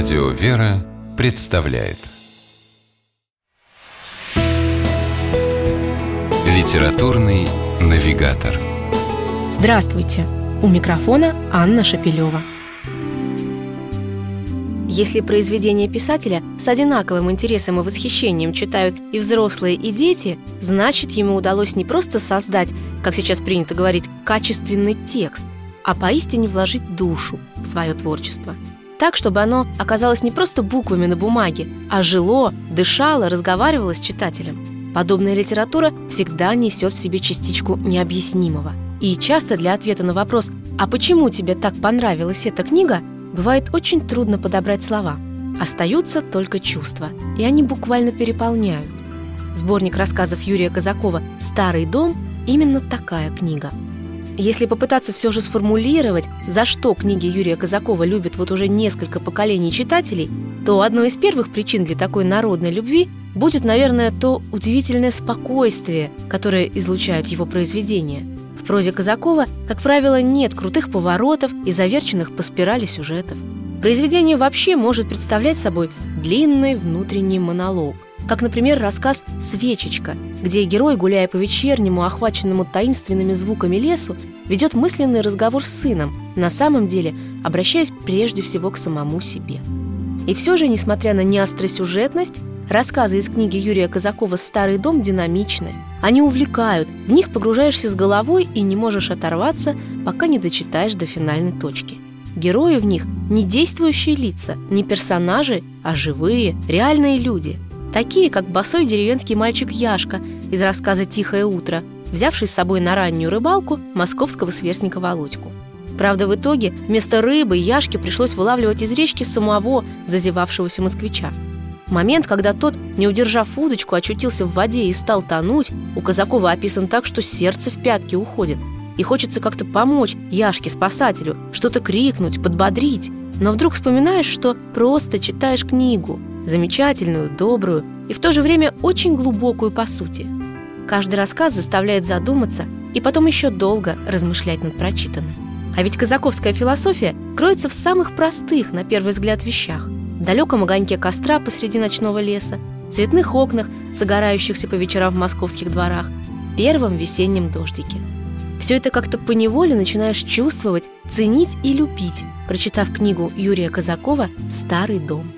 Радио «Вера» представляет Литературный навигатор Здравствуйте! У микрофона Анна Шапилева. Если произведения писателя с одинаковым интересом и восхищением читают и взрослые, и дети, значит, ему удалось не просто создать, как сейчас принято говорить, качественный текст, а поистине вложить душу в свое творчество. Так, чтобы оно оказалось не просто буквами на бумаге, а жило, дышало, разговаривало с читателем. Подобная литература всегда несет в себе частичку необъяснимого. И часто для ответа на вопрос «А почему тебе так понравилась эта книга?» бывает очень трудно подобрать слова. Остаются только чувства, и они буквально переполняют. Сборник рассказов Юрия Казакова «Старый дом» – именно такая книга – если попытаться все же сформулировать, за что книги Юрия Казакова любят вот уже несколько поколений читателей, то одной из первых причин для такой народной любви будет, наверное, то удивительное спокойствие, которое излучают его произведения. В прозе Казакова, как правило, нет крутых поворотов и заверченных по спирали сюжетов. Произведение вообще может представлять собой длинный внутренний монолог как, например, рассказ «Свечечка», где герой, гуляя по вечернему, охваченному таинственными звуками лесу, ведет мысленный разговор с сыном, на самом деле обращаясь прежде всего к самому себе. И все же, несмотря на неостросюжетность, рассказы из книги Юрия Казакова «Старый дом» динамичны. Они увлекают, в них погружаешься с головой и не можешь оторваться, пока не дочитаешь до финальной точки. Герои в них не действующие лица, не персонажи, а живые, реальные люди – Такие, как босой деревенский мальчик Яшка из рассказа «Тихое утро», взявший с собой на раннюю рыбалку московского сверстника Володьку. Правда, в итоге вместо рыбы Яшке пришлось вылавливать из речки самого зазевавшегося москвича. Момент, когда тот, не удержав удочку, очутился в воде и стал тонуть, у Казакова описан так, что сердце в пятки уходит. И хочется как-то помочь Яшке-спасателю, что-то крикнуть, подбодрить. Но вдруг вспоминаешь, что просто читаешь книгу, замечательную, добрую и в то же время очень глубокую по сути. Каждый рассказ заставляет задуматься и потом еще долго размышлять над прочитанным. А ведь казаковская философия кроется в самых простых, на первый взгляд, вещах. Далеком огоньке костра посреди ночного леса, цветных окнах, загорающихся по вечерам в московских дворах, первом весеннем дождике. Все это как-то поневоле начинаешь чувствовать, ценить и любить, прочитав книгу Юрия Казакова «Старый дом».